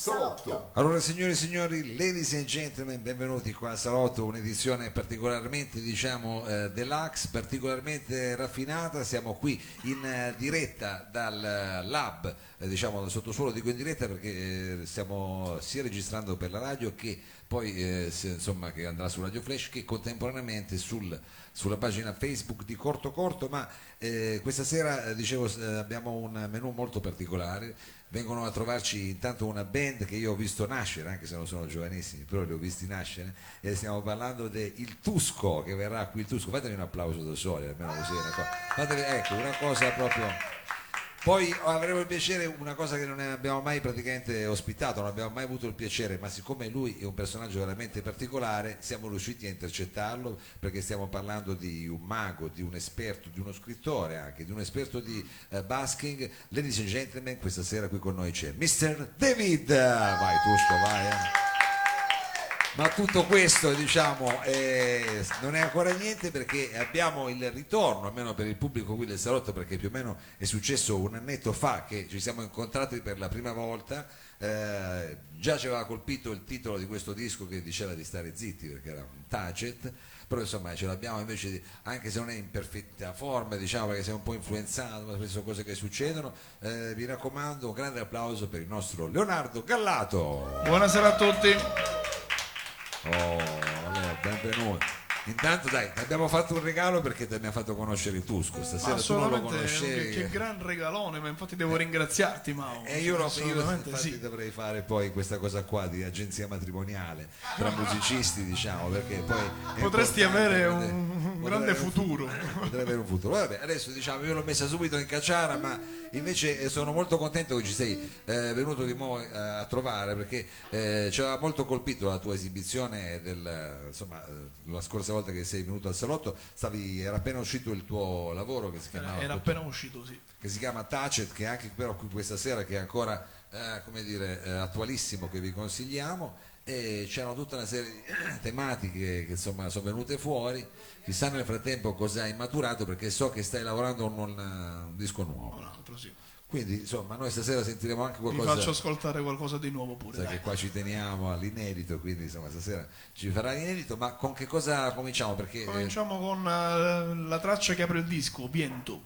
Salotto. Allora signore e signori, ladies and gentlemen, benvenuti qua a Salotto, un'edizione particolarmente diciamo eh, deluxe, particolarmente raffinata, siamo qui in eh, diretta dal eh, lab, eh, diciamo dal sottosuolo, dico in diretta perché eh, stiamo sia registrando per la radio che poi eh, se- insomma che andrà su Radio Flash che contemporaneamente sul- sulla pagina Facebook di Corto Corto, ma eh, questa sera eh, dicevo abbiamo un menù molto particolare, vengono a trovarci intanto una band che io ho visto nascere, anche se non sono giovanissimi, però li ho visti nascere, e stiamo parlando del Tusco che verrà qui, il Tusco, fatemi un applauso da soli, almeno così, una cosa, fatemi- ecco, una cosa proprio... Poi avremo il piacere, una cosa che non abbiamo mai praticamente ospitato, non abbiamo mai avuto il piacere, ma siccome lui è un personaggio veramente particolare, siamo riusciti a intercettarlo perché stiamo parlando di un mago, di un esperto, di uno scrittore anche, di un esperto di eh, basking. Ladies and gentlemen, questa sera qui con noi c'è Mr. David. Vai Tusco, vai. eh. Ma tutto questo diciamo eh, non è ancora niente perché abbiamo il ritorno, almeno per il pubblico qui del salotto, perché più o meno è successo un annetto fa che ci siamo incontrati per la prima volta. eh, già ci aveva colpito il titolo di questo disco che diceva di stare zitti perché era un tacet, però insomma ce l'abbiamo invece, di- anche se non è in perfetta forma, diciamo perché siamo un po' influenzato, ma sono cose che succedono. eh, vi raccomando, un grande applauso per il nostro Leonardo Gallato. Buonasera a tutti. Oh, allora, benvenuto. Intanto dai, ti abbiamo fatto un regalo perché ti abbiamo fatto conoscere il Tusco. Stasera tu non lo conoscevi. che, che gran regalone, ma infatti devo ringraziarti Mao. E io, lo, io sì. dovrei fare poi questa cosa qua di agenzia matrimoniale tra musicisti, diciamo, perché poi Potresti avere un- un grande avere un futuro. Potrebbe avere un futuro. Vabbè, adesso diciamo, io l'ho messa subito in cacciara, ma invece eh, sono molto contento che ci sei eh, venuto di nuovo eh, a trovare perché eh, ci aveva molto colpito la tua esibizione del, insomma, eh, la scorsa volta che sei venuto al salotto, stavi, era appena uscito il tuo lavoro che si chiamava Era appena uscito, sì. che si chiama Tacet, che anche però qui questa sera che è ancora eh, come dire, eh, attualissimo, che vi consigliamo. E c'erano tutta una serie di tematiche che insomma sono venute fuori. Chissà nel frattempo cosa hai maturato perché so che stai lavorando con un, eh, un disco nuovo. Un altro, sì. Quindi insomma noi stasera sentiremo anche Vi qualcosa. faccio ascoltare qualcosa di nuovo pure. Sai dai. che qua ci teniamo all'inedito, quindi insomma stasera ci farà l'inedito, ma con che cosa cominciamo? Perché eh, Cominciamo con eh, la traccia che apre il disco, Viento.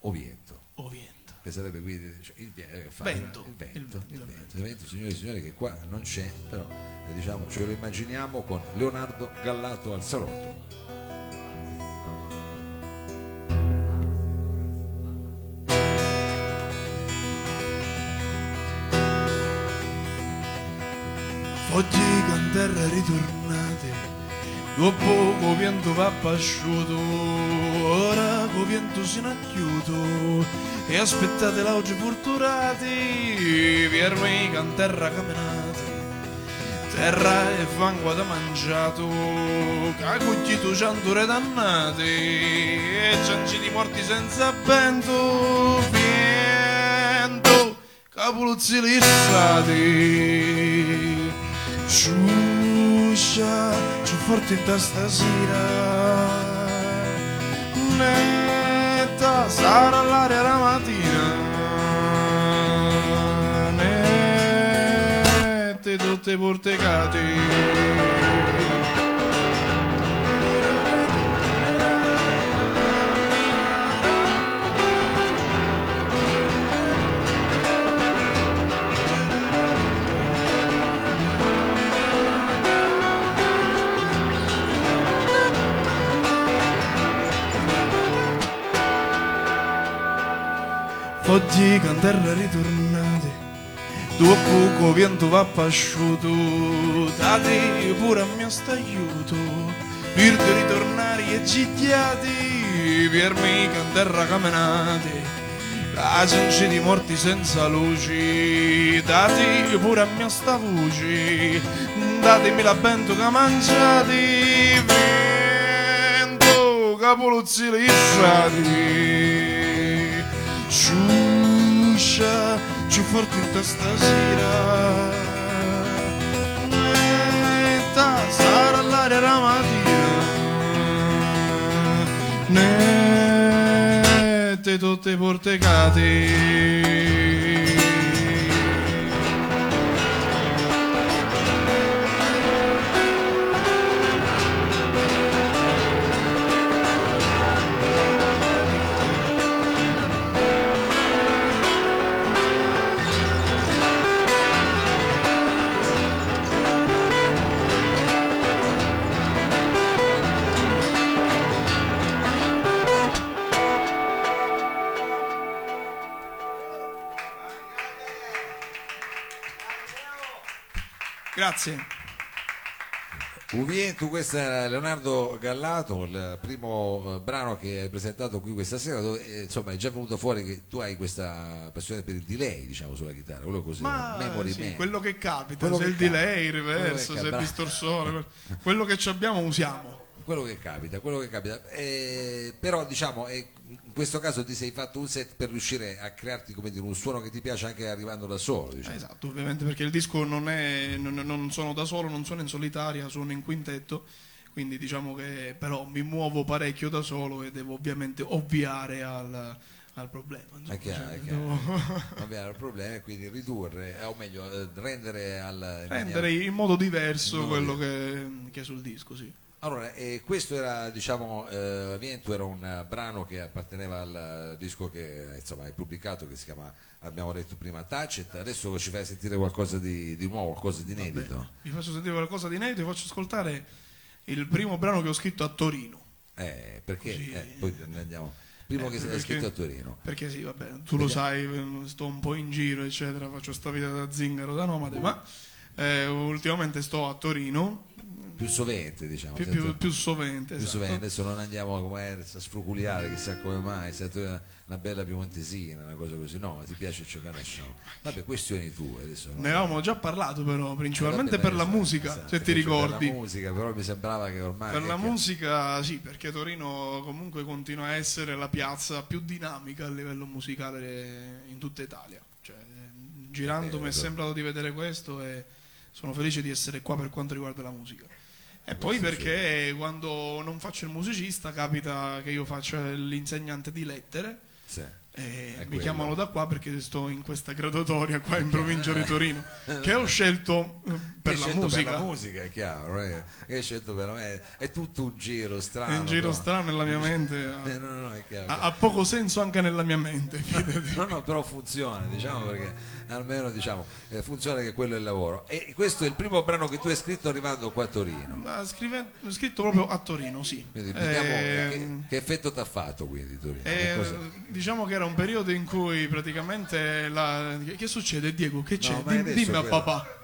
Oviento. O Viento. che sarebbe quindi cioè, il, eh, fa- Vento. il vento, Il il vento, vento, il vento, signori e signori, che qua non c'è, però eh, diciamo ce lo immaginiamo con Leonardo Gallato al salotto. Foggi con terra ritornate, dopo poco vento va pasciuto, ora co vento si chiuso e aspettate l'oggi fortunati, viermi con terra camminate, terra e fango da mangiato, cacuggito cianture dannati, e ciancini morti senza vento, vento, capuluzzi lissati. Ciuscia, ci forte da stasera Netta, sarà l'aria la mattina. Nette tutte portecate Foggi con terra ritornate Dopo poco vento va pasciuto. Date pure a mio stagliuto Per ritornare e gigliati Per me con terra camminate La gente di morti senza luci Date pure a mia sta voce Datemi la vento che mangiate Vento capoluzzi lissati Ciuscia, ci forte in stasera Netta, sarà l'aria la mattina Nette tutte portecate Grazie. Uvientu, questo era Leonardo Gallato, il primo eh, brano che hai presentato qui questa sera, dove eh, insomma è già venuto fuori che tu hai questa passione per il delay, diciamo, sulla chitarra, quello così, Ma memory sì, man. quello che capita, Quello se che il delay, il capita. Reverso, se il capita. distorsore, quel- quello che ci abbiamo usiamo. Quello che capita, quello che capita. Eh, però diciamo, eh, in questo caso ti sei fatto un set per riuscire a crearti come dire, un suono che ti piace anche arrivando da solo. Diciamo. Esatto, ovviamente perché il disco non, è, non, non sono da solo, non sono in solitaria, sono in quintetto, quindi diciamo che però mi muovo parecchio da solo e devo ovviamente ovviare al, al problema. insomma, È chiaro, cioè, è chiaro. abbiamo il problema, e quindi ridurre, o meglio, eh, rendere al... in rendere in modo diverso in modo quello che, che è sul disco, sì. Allora, eh, questo era, diciamo, eh, Viento era un eh, brano che apparteneva al disco che insomma hai pubblicato, che si chiama, abbiamo detto prima, Tacet. Adesso ci fai sentire qualcosa di, di nuovo, qualcosa di inedito. Vi faccio sentire qualcosa di inedito, vi faccio ascoltare il primo brano che ho scritto a Torino. Eh, perché? Così- Eh, poi ne andiamo. Primo Eh, che sei perché- scritto a Torino. Perché sì, vabbè, tu lo sai, eh, sto un po' in giro, eccetera, faccio sta vita da zingaro, da nomade, ma eh, ultimamente sto a Torino, Più sovente, diciamo. più, più, più sovente, più esatto. sovente. Adesso non andiamo come a sfruculiare, chissà come mai, è stata una, una bella piemontesina, una cosa così. No, ti piace giocare a show. Vabbè, questioni tue adesso. Ne avevamo già parlato però, principalmente Eh, vabbè, per la musica, esatto, se ti ricordi. Per la musica, però mi sembrava che ormai... Per la che- musica sì, perché Torino comunque continua a essere la piazza più dinamica a livello musicale in tutta Italia. Cioè, girando mi è sembrato di vedere questo e sono felice di essere qua per quanto riguarda la musica. E poi Questo perché quando non faccio il musicista capita che io faccia l'insegnante di lettere Sì. E È mi quello. chiamano da qua perché sto in questa graduatoria qua in provincia di Torino che ho scelto eh, per la scelto musica. Per la musica, è chiaro. eh. Hai scelto per me. È tutto un giro È strano. un giro però. strano nella mia mente. Eh, no, no, no, è chiaro. Ha, ha poco senso anche nella mia mente. No, no, però funziona, diciamo, perché almeno diciamo, eh, funziona che quello è il lavoro. E questo è il primo brano che tu hai scritto arrivando qua a Torino. Scrive- scritto proprio a Torino, sì. Quindi Eh, che, che effetto ti ha fatto quindi Torino? eh, diciamo che era un periodo in cui praticamente la... che, succede Diego? Che c'è? No, Dim- dimmi a papà.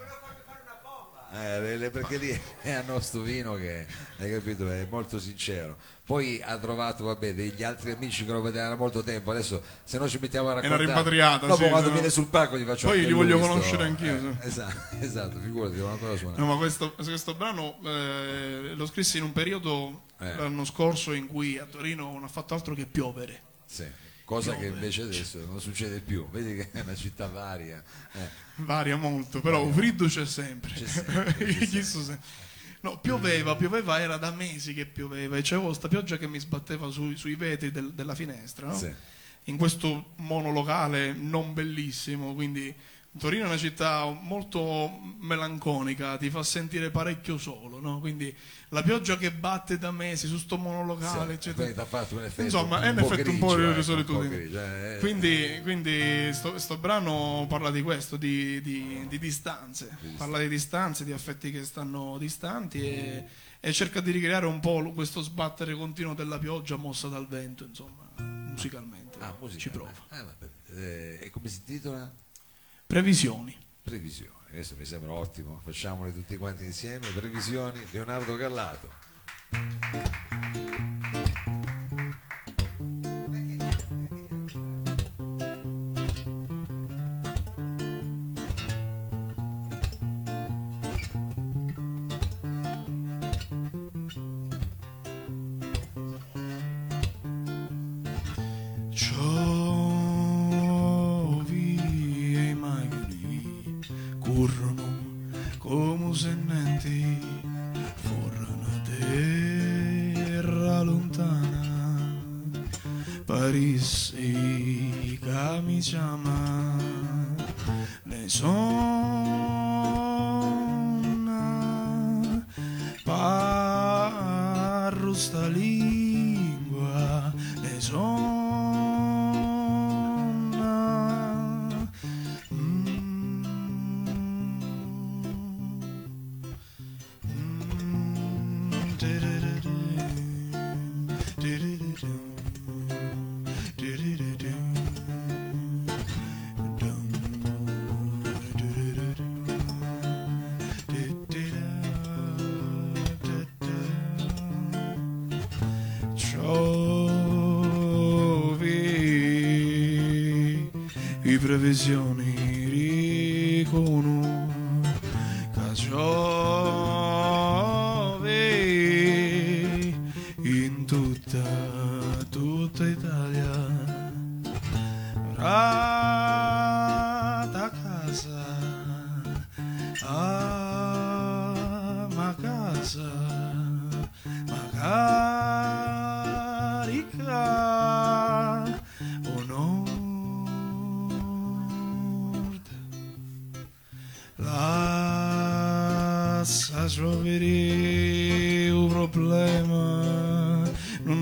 Eh, perché lì hanno sto vino che hai capito è molto sincero poi ha trovato vabbè, degli altri amici che lo vedevano da molto tempo adesso se no ci mettiamo a raccontare rimpatriata, dopo sì, quando no. viene sul palco gli faccio Poi li voglio sto- conoscere anch'io, eh, esatto, esatto figurati devo ancora suonare No, ma questo, questo brano eh, lo scrissi in un periodo Eh. l'anno scorso in cui a Torino non ha fatto altro che piovere. Sì, cosa che invece adesso non succede più vedi che è una città varia eh. Varia molto, però un freddo c'è sempre. C'è sempre, c'è Chissà se- No, pioveva, pioveva, era da mesi che pioveva e c'avevo sta pioggia che mi sbatteva sui, sui vetri del- della finestra, no? Sì. in questo monolocale non bellissimo, quindi Torino è una città molto melanconica, ti fa sentire parecchio solo, no? quindi la pioggia che batte da mesi su sto monolocale, Sì, eccetera. un effetto Insomma, è un po' effetto un po' grigio, di un po' solitudine. grigio, eh, eh. Quindi, quindi sto, sto brano parla di questo, di, di- di distanze, parla di distanze, di affetti che stanno distanti e, e cerca di ricreare un po' questo sbattere continuo della pioggia mossa dal vento, insomma, musicalmente. ah, musica, Ci prova. eh. Eh, e come si intitola? Previsioni. Previsioni, questo mi sembra ottimo, facciamole tutti quanti insieme. Previsioni, Leonardo Gallato. I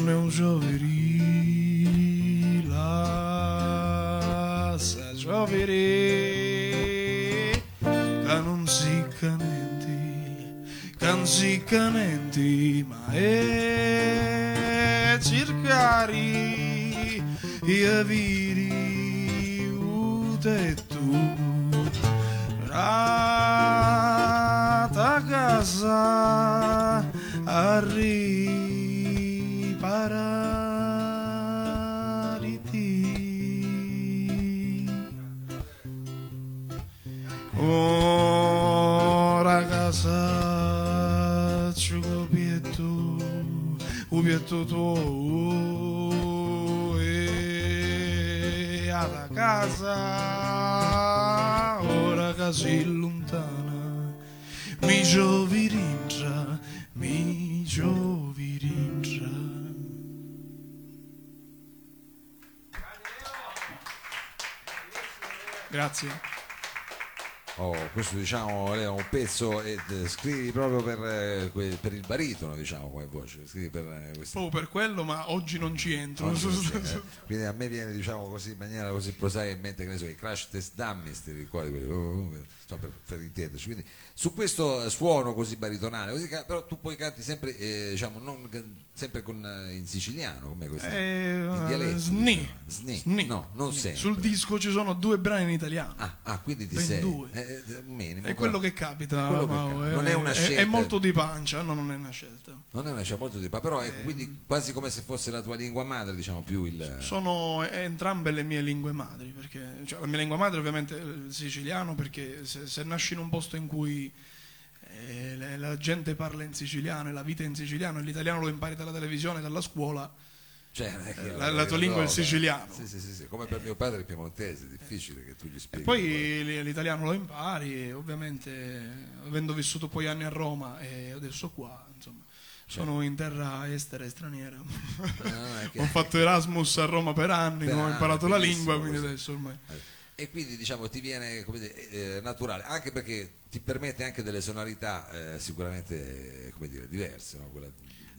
È un giovere Lascia giovere Che non si canenti Che non si canenti Ma è cercare E avere grazie Oh, questo diciamo è un pezzo e eh, scrivi proprio per, eh, per il baritono, diciamo come voce, scrivi per eh, questo. proprio per quello ma oggi non ci entro non eh. Quindi a me viene diciamo così in maniera così prosaica in mente che ne so, i crash test dummies, ti ricordi quelli, oh, oh, insomma, per, per intenderci. Quindi su questo suono così baritonale, così però tu poi canti sempre, eh, diciamo, non, sempre con, in siciliano, come questo? Eh, in dialetto, sni. diciamo. Sni. Sni. No, non Sni. sempre. sul disco ci sono due brani in italiano Ah, ah, quindi ti Ben sei due. eh, eh, un minimo, è quello che capita, quello che Mao, capita. eh, Non è una è, scelta. molto di pancia, no, non è una scelta. Non è una c'è molto di pa, però è quindi quasi come se fosse la tua lingua madre, diciamo più il Sono entrambe le mie lingue madri, perché cioè, la mia lingua madre ovviamente è il siciliano, perché se, se nasci in un posto in cui eh, la, la gente parla in siciliano e la vita è in siciliano e l'italiano lo impari dalla televisione, dalla scuola, cioè, che- la- la tua lingua è il no, siciliano. Sì, sì, sì, sì, come per mio padre il piemontese, è difficile che tu gli e spieghi. poi l- l'italiano lo impari e ovviamente avendo vissuto poi anni a Roma e adesso qua, insomma, sono in terra estera e straniera. Ah, che- Ho fatto Erasmus a Roma per anni, Per non ho anni, imparato la lingua, quindi così. adesso ormai... E quindi diciamo ti viene come dire, eh, naturale, anche perché ti permette anche delle sonorità eh, sicuramente eh, come dire, diverse, no? Quella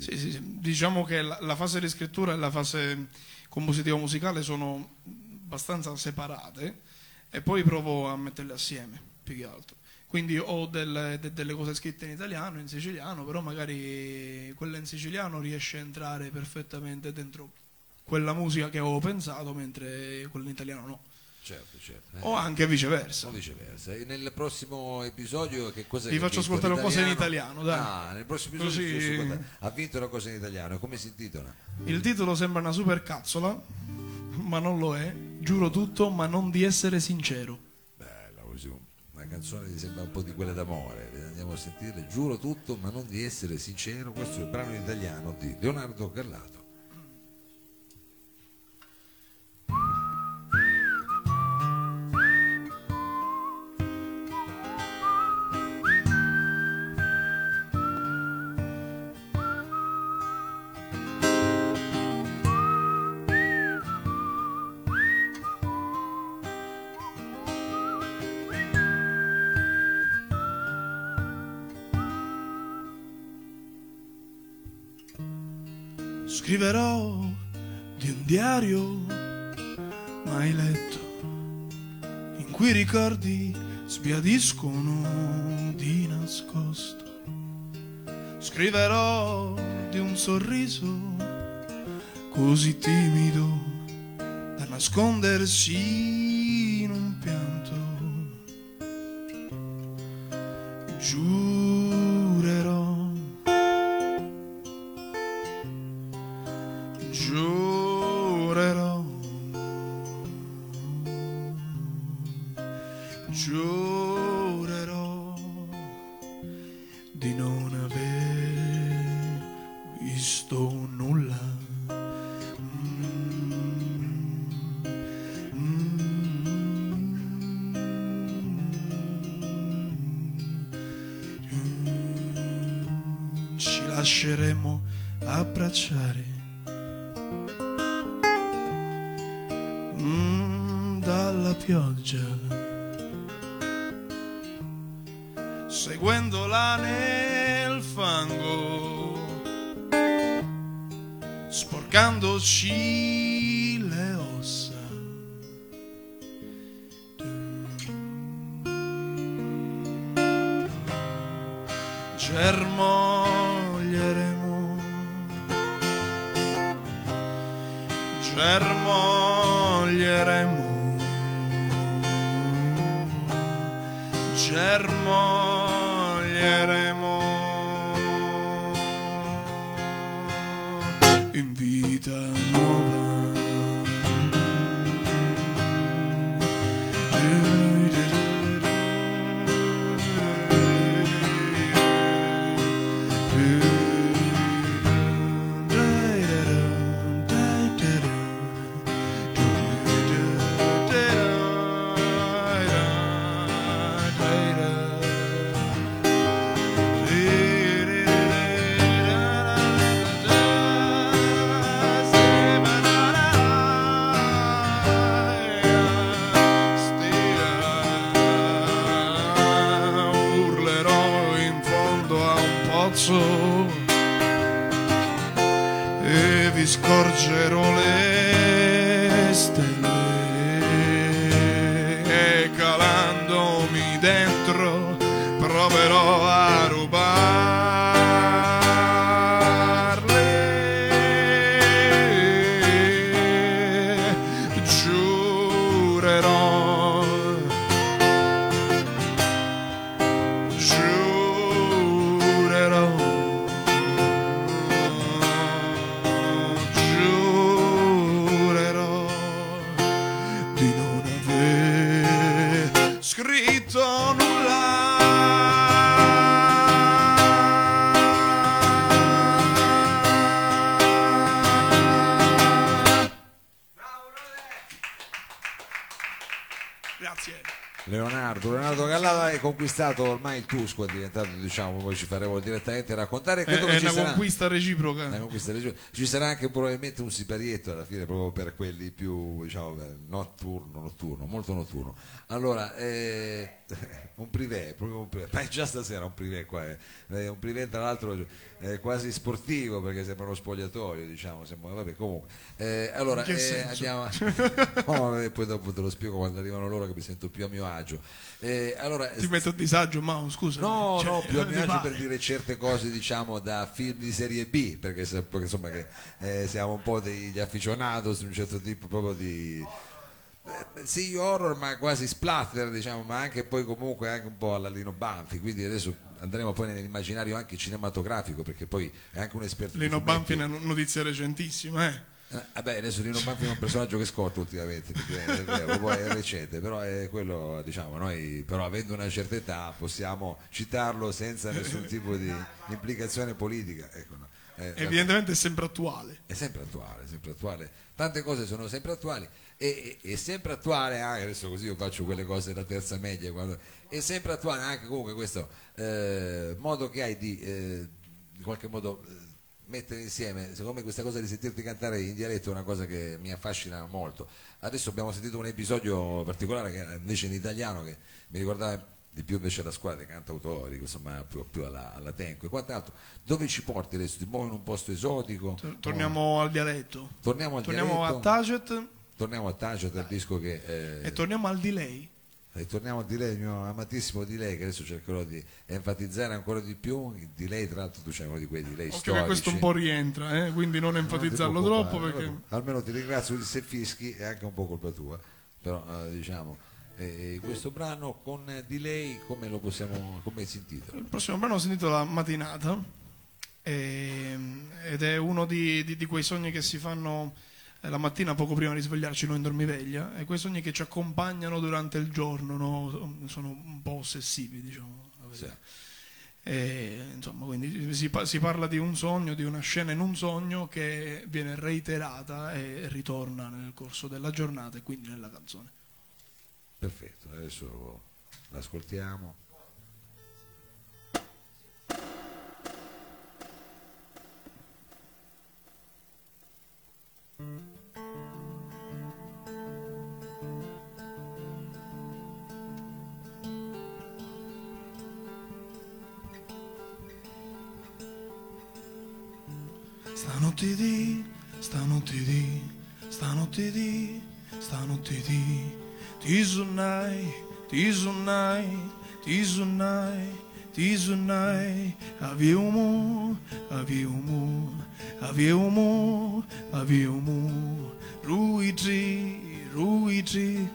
Sì, sì, diciamo che la, la fase di scrittura e la fase compositiva musicale sono abbastanza separate e poi provo a metterle assieme, più che altro. Quindi ho delle, de- delle cose scritte in italiano, in siciliano, però magari quella in siciliano riesce a entrare perfettamente dentro quella musica che avevo pensato, mentre quella in italiano no. Certo, certo. eh. O anche viceversa. O viceversa. E nel prossimo episodio che cosa Vi faccio ascoltare una cosa in italiano, dai. Ah, nel prossimo episodio Così- ha vinto una cosa in italiano, come si intitola? Il titolo sembra una super cazzola, ma non lo è. Giuro tutto, ma non di essere sincero. Bella così, una canzone che sembra un po' di quelle d'amore. Andiamo a sentire, giuro tutto, ma non di essere sincero. Questo è il brano in italiano di Leonardo Gallato. Scriverò di un diario mai letto, in cui i ricordi sbiadiscono di nascosto. Scriverò di un sorriso così timido da nascondersi giurerò di non aver visto nulla. Mm, ci lasceremo abbracciare. Mm, dalla pioggia seguendola nel fango, sporcandoci le ossa. Germoglieremo germoglieremo germoglieremo in vita conquistato ormai il Tusco, è diventato diciamo, poi ci faremo direttamente raccontare. è, Credo è ci una conquista reciproca una conquista regionale. ci sarà anche probabilmente un siparietto alla fine proprio per quelli più diciamo, notturno, notturno, molto notturno. Allora, eh, un privé, proprio un privé, ma è già stasera un privé qua, eh. Eh, un privé tra l'altro eh, quasi sportivo perché sembra uno spogliatoio, diciamo, sembra, vabbè comunque. Eh, allora, eh, andiamo No, e poi dopo te lo spiego quando arrivano loro che mi sento più a mio agio. Eh, allora, ti metto a disagio Mao scusa No, Cioè, no, più a mio agio pare? per dire certe cose, diciamo, da film di serie B, perché, perché, insomma che eh, siamo un po' degli afficionados di un certo tipo proprio di sì, horror, ma quasi splatter, diciamo, ma anche poi comunque anche un po' alla Lino Banfi, quindi adesso andremo poi nell'immaginario anche cinematografico, perché poi è anche un esperto Lino. Banfi è una notizia recentissima eh. Eh, vabbè, adesso Lino Banfi è un personaggio che scorta ultimamente, perché è vero, poi è recente, però è quello, diciamo, noi però avendo una certa età possiamo citarlo senza nessun tipo di implicazione politica. Ecco, no. Eh, evidentemente è sempre attuale è sempre attuale, sempre attuale. Tante cose sono sempre attuali e, e- è sempre attuale anche, adesso così io faccio quelle cose da terza media, quando, è sempre attuale anche comunque questo eh, modo che hai di eh, in qualche modo eh, mettere insieme, secondo me questa cosa di sentirti cantare in dialetto è una cosa che mi affascina molto. Adesso abbiamo sentito un episodio particolare che invece in italiano che mi ricordava di più invece la squadra dei cantautori, insomma più, più alla, alla Tenco e quant'altro. Dove ci porti adesso? Ti muovi in un posto esotico? Tor- torniamo al dialetto Torniamo al torniamo a dialetto, Tacet torniamo a Tacet, al disco che eh, e torniamo al delay e torniamo a di lei, il mio amatissimo di lei, che adesso cercherò di enfatizzare ancora di più. Il di lei, tra l'altro, tu c'hai uno di quei di lei occhio storici. che questo un po' rientra eh, quindi non Non ti enfatizzarlo preoccupare, troppo perché almeno ti ringrazio se fischi è anche un po' colpa tua però eh, diciamo eh, questo brano con di lei come lo possiamo come si intitola Il prossimo brano ho sentito la mattinata e- ed è uno di, di- di quei sogni che si fanno la mattina poco prima di svegliarci noi in dormiveglia e quei sogni che ci accompagnano durante il giorno, no? sono un po' ossessivi diciamo. verità. E, insomma, quindi si, si parla di un sogno, di una scena in un sogno che viene reiterata e ritorna nel corso della giornata e quindi nella canzone. Perfetto, adesso l'ascoltiamo. Stanotte di, stanotte di, stanotte di, stanotte di, ti suonai, ti suonai, ti suonai, ti suonai, avevamo, avevamo, avevamo, avevamo, Luigi, Luigi,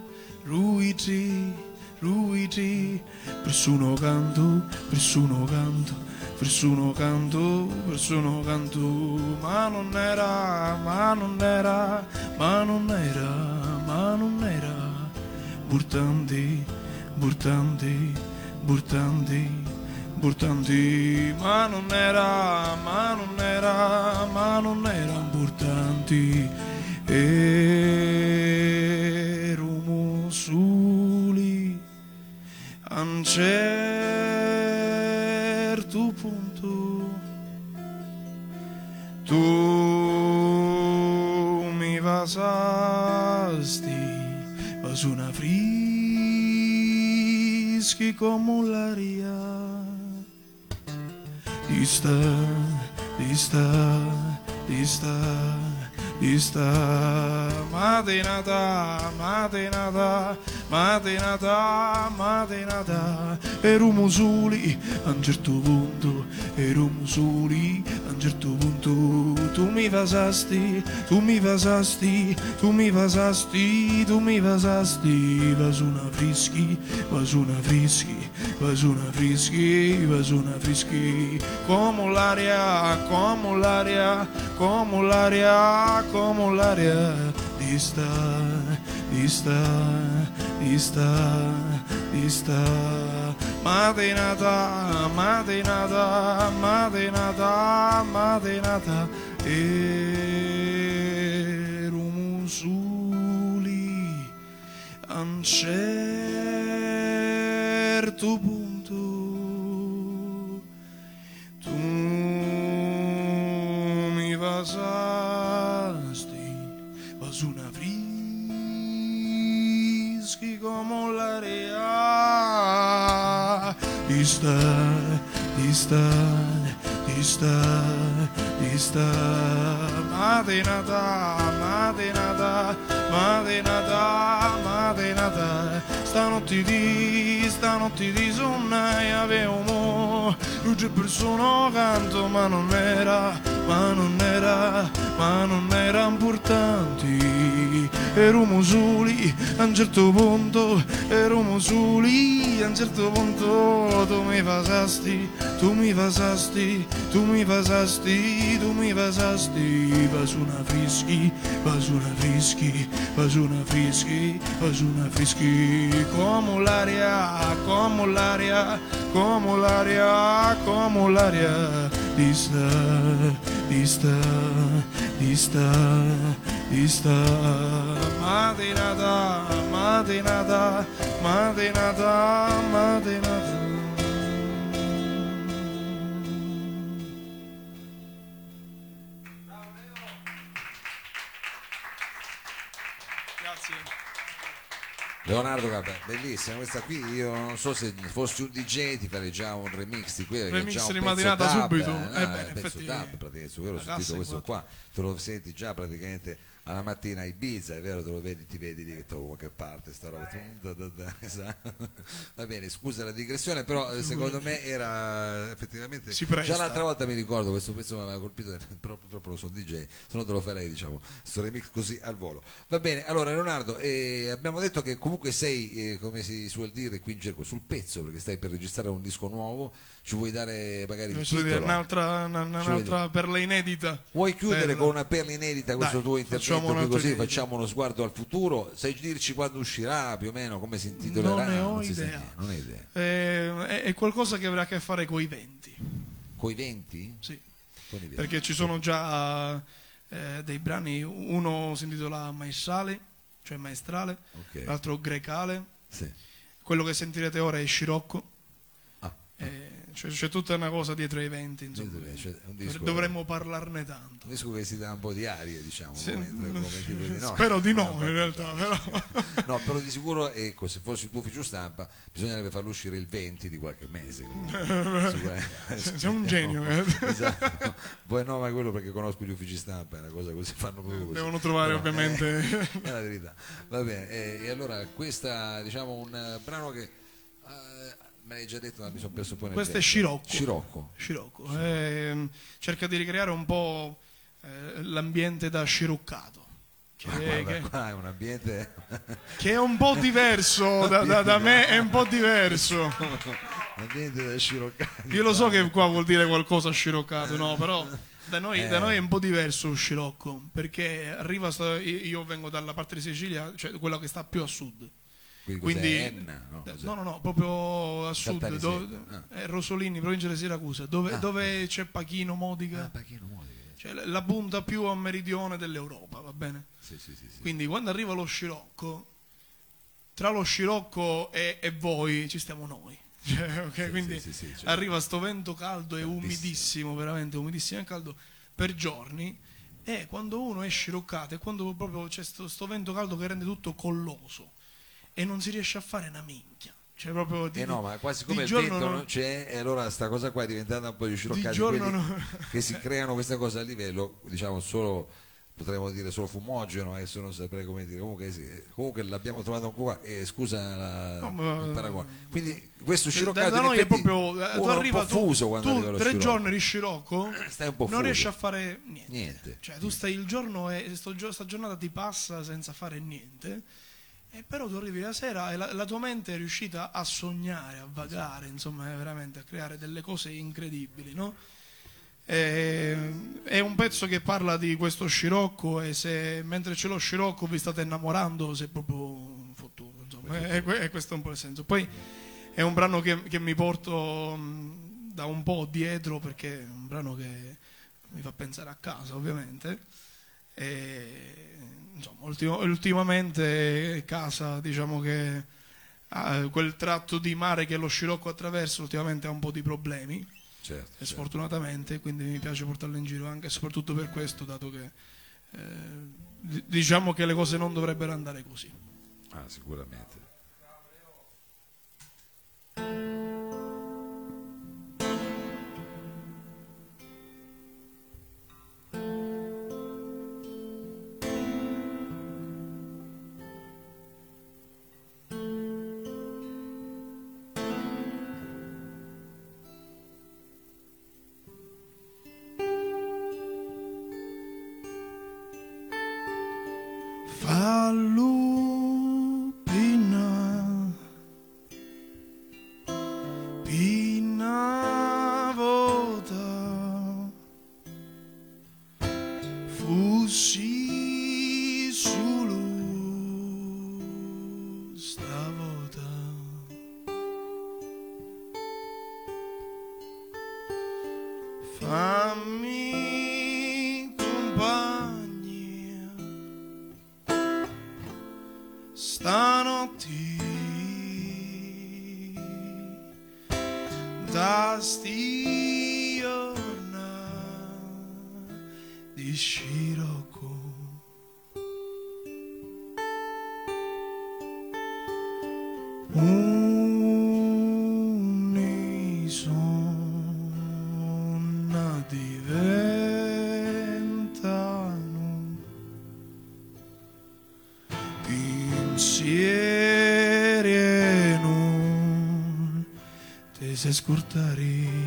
Luigi, Luigi, nessuno canto, nessuno canto, nessuno canto, nessuno canto, ma non era, ma non era, ma non era, ma non era, burtanti, burtanti, burtanti, burtanti, ma non era, ma non era, ma non era, burtanti, erumo soli certo punto tu mi vasasti ma su una frischi come l'aria. Dista dista dista dista mattinata mattinata mattinata mattinata eravamo soli a un certo punto eravamo soli a un certo punto tu mi vasasti tu mi vasasti tu mi vasasti tu mi vasasti va su una frischi va su una frischi va su una frischi va su una frischi come l'aria come l'aria come l'aria come l'aria dista dista dista dista mattinata mattinata mattinata mattinata eravamo soli a un certo punto tu mi vasasti ma su una frischi come l'aria dista dista dista dista mattinata mattinata mattinata mattinata stanotte di stanotte di sonnai avevamo luce persona canto ma non era ma non era ma non era importanti. Eravamo soli a un certo punto eravamo soli a un certo punto tu mi pasasti tu mi pasasti tu mi pasasti tu mi pasasti va su una frischi va su una frischi va su una frischi va su una frischi come l'aria come l'aria come l'aria come l'aria dista dista dista dista mattinata mattinata mattinata mattinata Leonardo Capra, bellissima questa qui, io non so se fossi un DJ ti farei già un remix di quella Remix già un di mattinata dub, subito. eh, Eh eh, beh, un pezzo dub, praticamente, su quello ho sentito questo qua, te lo senti già praticamente alla mattina a Ibiza, è vero, te lo vedi, ti vedi lì che da qualche parte sta roba. Esatto. Va bene, scusa la digressione, però eh, secondo me era effettivamente già l'altra volta mi ricordo questo pezzo mi aveva colpito proprio, proprio sono DJ, se no te lo farei, diciamo, sto remix così al volo. Va bene, allora Leonardo, eh, abbiamo detto che comunque sei, eh, come si suol dire qui in gergo, sul pezzo, perché stai per registrare un disco nuovo, ci vuoi dare magari il titolo? un'altra, una- un'altra perla inedita. Vuoi chiudere Bella. con una perla inedita questo Dai, tuo facciamo un altro così facciamo uno sguardo al futuro? Sai dirci quando uscirà più o meno, come si intitolerà? Non ne ho sa idea. non idea. Eh, è, è qualcosa che avrà a che fare con i venti. Coi venti? Sì. Con i venti. perché ci sono già eh, dei brani, uno si intitola Maestale, cioè maestrale, Ok. l'altro Grecale, Sì. quello che sentirete ora è Scirocco, Ah, eh, cioè, c'è tutta una cosa dietro ai venti, dovremmo parlarne tanto. un disco che si dà un po' di aria, diciamo. Sì, come- come di- no. Spero di no, in realtà, però. No, però di sicuro, ecco, se fosse il tuo ufficio stampa, bisognerebbe farlo uscire il 20 di qualche mese. Sei un genio, eh. Esatto. Poi no, ma quello perché conosco gli uffici stampa, è una cosa così, fanno proprio così. Devono trovare Però, ovviamente... eh, è la verità. Va bene, eh, e allora questa, diciamo, un brano che eh, me l'hai già detto, ma mi sono perso poi Questo è tempo. Scirocco. Scirocco. Scirocco. ehm, cerca di ricreare un po' eh, l'ambiente da sciruccato. Che, guarda, che- qua è un ambiente che è un po' diverso da, da- da me, è un po' diverso. un ambiente da sciroccato. Io lo so che qua vuol dire qualcosa sciroccato, no, però da noi, Eh. da noi è un po' diverso lo scirocco, perché arriva, io vengo dalla parte di Sicilia, cioè quella che sta più a sud. Quindi, Quindi? Enna? No, no, no, no, proprio a sud, dove- ah. eh, Rosolini, provincia di Siracusa, dove, Ah. dove c'è Pachino, Modica, Ah, Pachino Modica. cioè la- punta più a meridione dell'Europa, va bene? Sì, sì, sì. Quindi quando arriva lo scirocco, tra lo scirocco e, e voi ci stiamo noi. Cioè, ok, Sì, quindi certo. arriva sto vento caldo e umidissimo, veramente umidissimo e caldo per giorni. E quando uno è sciroccato e quando proprio c'è sto, sto vento caldo che rende tutto colloso e non si riesce a fare una minchia. Cioè proprio di, Eh no, ma quasi di come il vento non- c'è, e allora sta cosa qua è diventata un po' di sciroccati Di giorno no. che si creano questa cosa a livello, diciamo, solo potremmo dire solo fumogeno, adesso non saprei come dire, comunque, sì, comunque l'abbiamo trovato qua, e scusa la- No, il paragone. Quindi questo da, sciroccato da noi è proprio eh, tu è un arriva po' tu, fuso quando tu arriva tre scirocco. giorni di scirocco non riesci a fare niente Niente. cioè tu stai il giorno e sto sta giornata ti passa senza fare niente e però tu arrivi la sera e la, la tua mente è riuscita a sognare a vagare insomma è veramente a creare delle cose incredibili no? E- è un pezzo che parla di questo scirocco e se mentre c'è lo scirocco vi state innamorando se è proprio fottuto insomma è, è- è questo un po' il senso poi è un brano che, che mi porto mh, da un po' dietro perché è un brano che mi fa pensare a casa ovviamente e, insomma, ultimo- ultimamente casa diciamo che ha quel tratto di mare che lo scirocco attraversa ultimamente ha un po' di problemi Certo, e certo. sfortunatamente quindi mi piace portarlo in giro anche e soprattutto per questo dato che eh, di- diciamo che le cose non dovrebbero andare così Ah, sicuramente. Stanotte da sti giorna ti sei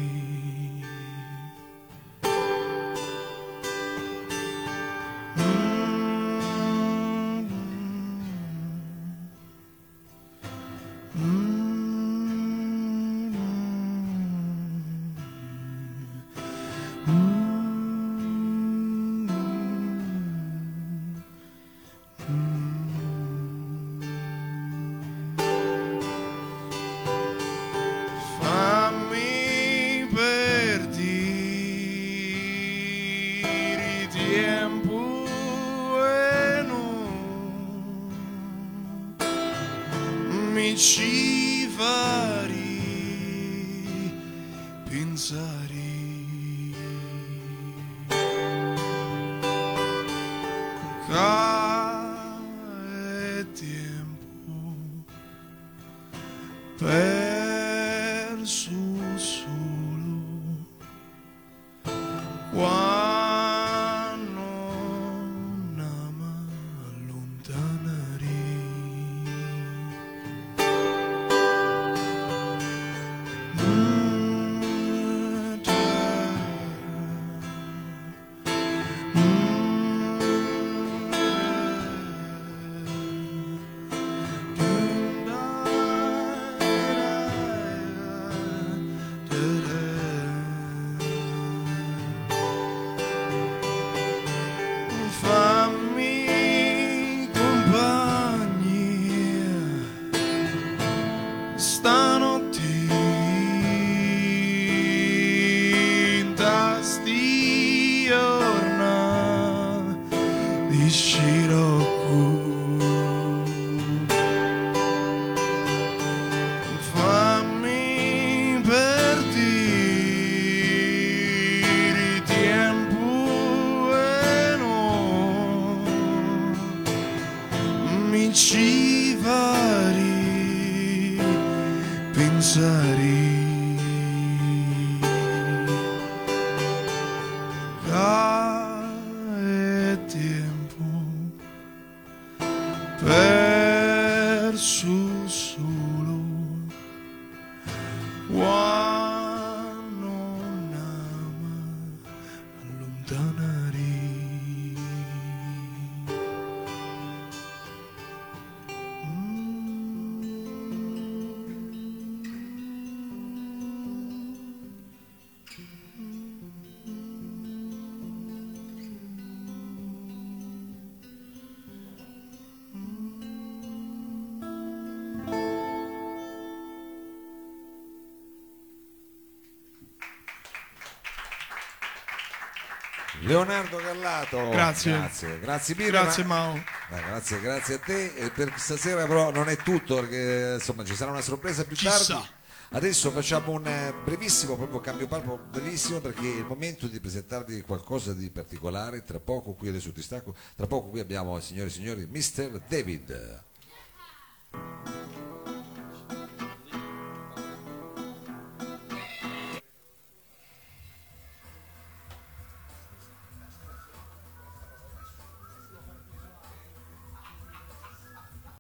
ci fari pensare. Leonardo Gallato. Grazie. Grazie, grazie mille. Grazie ma- Mao. Dai, grazie, grazie a te. E per stasera però non è tutto perché insomma ci sarà una sorpresa più Chissà. tardi. Adesso facciamo un eh, brevissimo proprio cambio palco, brevissimo perché è il momento di presentarvi qualcosa di particolare. Tra poco qui adesso ti stacco, tra poco qui abbiamo signore e signori Mr. David.